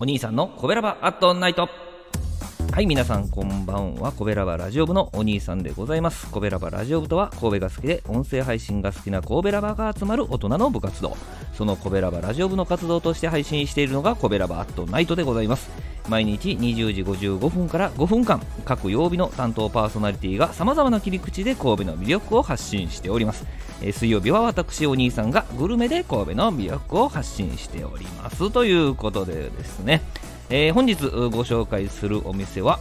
お兄さんのコベラバアットナイト。はい皆さんこんばんは。コベラバラジオ部のお兄さんでございます。コベラバラジオ部とは神戸が好きで音声配信が好きな神戸ラバが集まる大人の部活動。そのコベラバラジオ部の活動として配信しているのがコベラバアットナイトでございます。毎日20時55分から5分間各曜日の担当パーソナリティがさまざまな切り口で神戸の魅力を発信しております。えー水曜日は私お兄さんがグルメで神戸の魅力を発信しております。ということでですね、えー本日ご紹介するお店は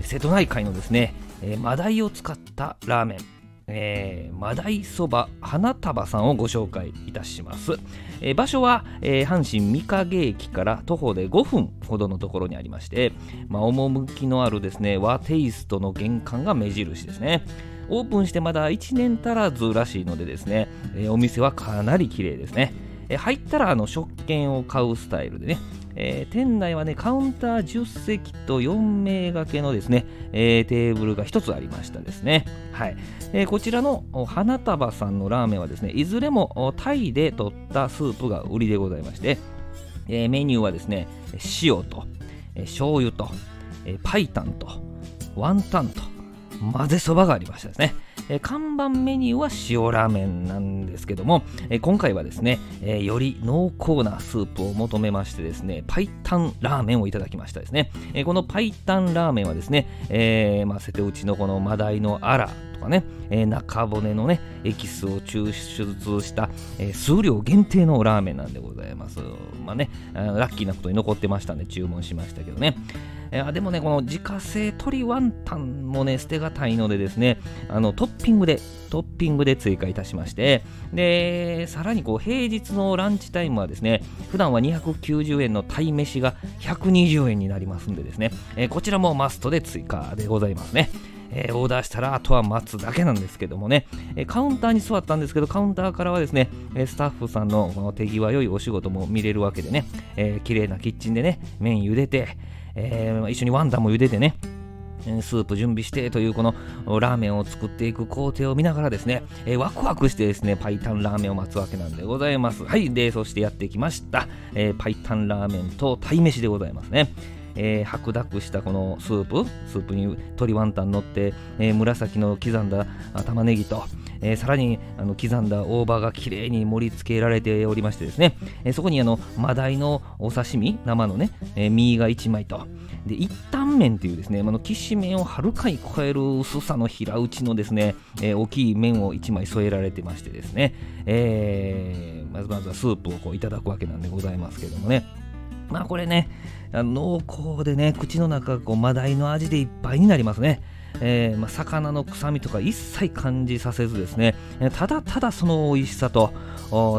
瀬戸内海のですね、えーマダイを使ったラーメン。えー、マダイそば花束さんをご紹介いたします、えー場所は、えー阪神御影駅から徒歩で5分ほどのところにありまして、まあ、趣のあるですね和テイストの玄関が目印ですね。オープンしてまだ1年足らずらしいのでですね、えお店はかなり綺麗ですね、え入ったらあの食券を買うスタイルでね、えー店内はねカウンター10席と4名掛けのですね、えーテーブルが1つありましたですね。はい、えーこちらの花束さんのラーメンはですねいずれもタイで取ったスープが売りでございまして、えーメニューはですね塩と、えー醤油と、えーパイタンとワンタンと混ぜそばがありましたですね、えー看板メニューは塩ラーメンなんですけども、え今回はですね、えより濃厚なスープを求めましてですねパイタンラーメンをいただきましたですね、えこのパイタンラーメンはですね、えーまあ、瀬戸内のこのマダイのアラとかね、えー中骨のねエキスを抽出した、えー数量限定のラーメンなんでございますまあねラッキーなことに残ってましたんで注文しましたけどねえーでもね、この自家製鶏ワンタンもね、捨てがたいのでですね、あのトッピングで、トッピングで追加いたしまして、で、さらにこう平日のランチタイムはですね、普段は290円の鯛飯が120円になりますんでですね、えーこちらもマストで追加でございますね。えーオーダーしたらあとは待つだけなんですけどもね、えーカウンターに座ったんですけどカウンターからはですね、スタッフさんのこの手際良いお仕事も見れるわけでね、えー綺麗なキッチンでね麺茹でて、えー一緒にワンタンも茹でてねスープ準備してというこのラーメンを作っていく工程を見ながらですね、えーワクワクしてですね、パイタンラーメンを待つわけなんでございます。はい、で、そしてやってきました、えーパイタンラーメンと鯛飯でございますね。えー白濁したこのスープ、スープに鶏ワンタン乗って、えー紫の刻んだ玉ねぎと、えーさらにあの刻んだ大葉がきれいに盛り付けられておりましてですね、えそこにあのマダイのお刺身、生のね、え身が1枚と、で一旦麺というですね、あのきしめをはるかに超える薄さの平打ちのですね、え大きい麺を1枚添えられてましてですね、えまずまずはスープをこういただくわけなんでございますけどもね、まあこれね、あの濃厚でね、口の中がこうマダイの味でいっぱいになりますね。えーまあ、魚の臭みとか一切感じさせずですね、ただただその美味しさと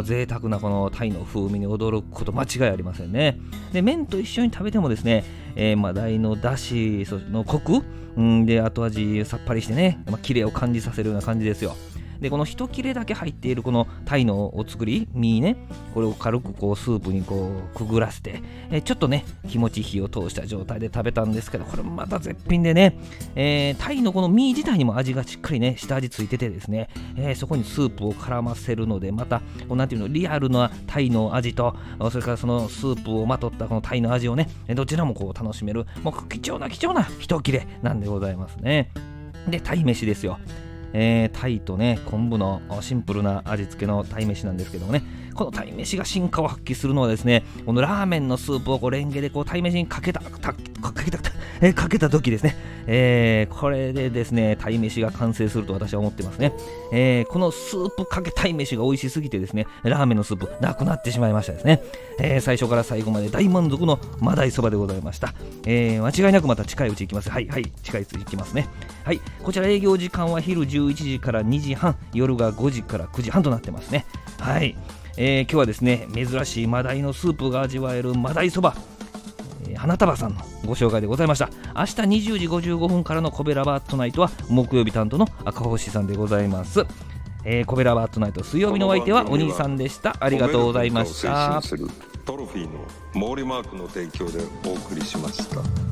贅沢なこのタイの風味に驚くこと間違いありませんね。で麺と一緒に食べてもですね、えーマダイのだしのコク、うん、で後味さっぱりしてね、まあ、キレを感じさせるような感じですよ。でこの一切れだけ入っているこのタイのお作り身ねこれを軽くこうスープにこうくぐらせて、えちょっとね気持ち火を通した状態で食べたんですけどこれまた絶品でね、えータイのこの身自体にも味がしっかりね下味ついててですね、えーそこにスープを絡ませるのでまたこうなていうのリアルなタイの味とそれからそのスープをまとったこのタイの味をねどちらもこう楽しめるもう貴重な貴重な一切れなんでございますね。でタイ飯ですよ。えータイとね昆布のシンプルな味付けの鯛めしなんですけどもね。この鯛めしが進化を発揮するのはですねこのラーメンのスープをこうレンゲでこう鯛飯にかけたたかけた、かけた時ですね、えーこれでですね鯛飯が完成すると私は思ってますね、えーこのスープかけ鯛飯が美味しすぎてですねラーメンのスープなくなってしまいましたですね、えー最初から最後まで大満足のマダイそばでございました、え間違いなくまた近いうち行きます。はいはい近いうち行きますね。はいこちら営業時間は昼11時から2時半夜が5時から9時半となってますね。はい、えー今日はですね珍しいマダイのスープが味わえるマダイそば。花束さんのご紹介でございました。明日20時55分からのコベラバートナイトは木曜日担当の赤星さんでございます、えーコベラバートナイト水曜日のお相手はお兄さんでした。ありがとうございました。トロフィーの毛利マークの提供でお送りしました。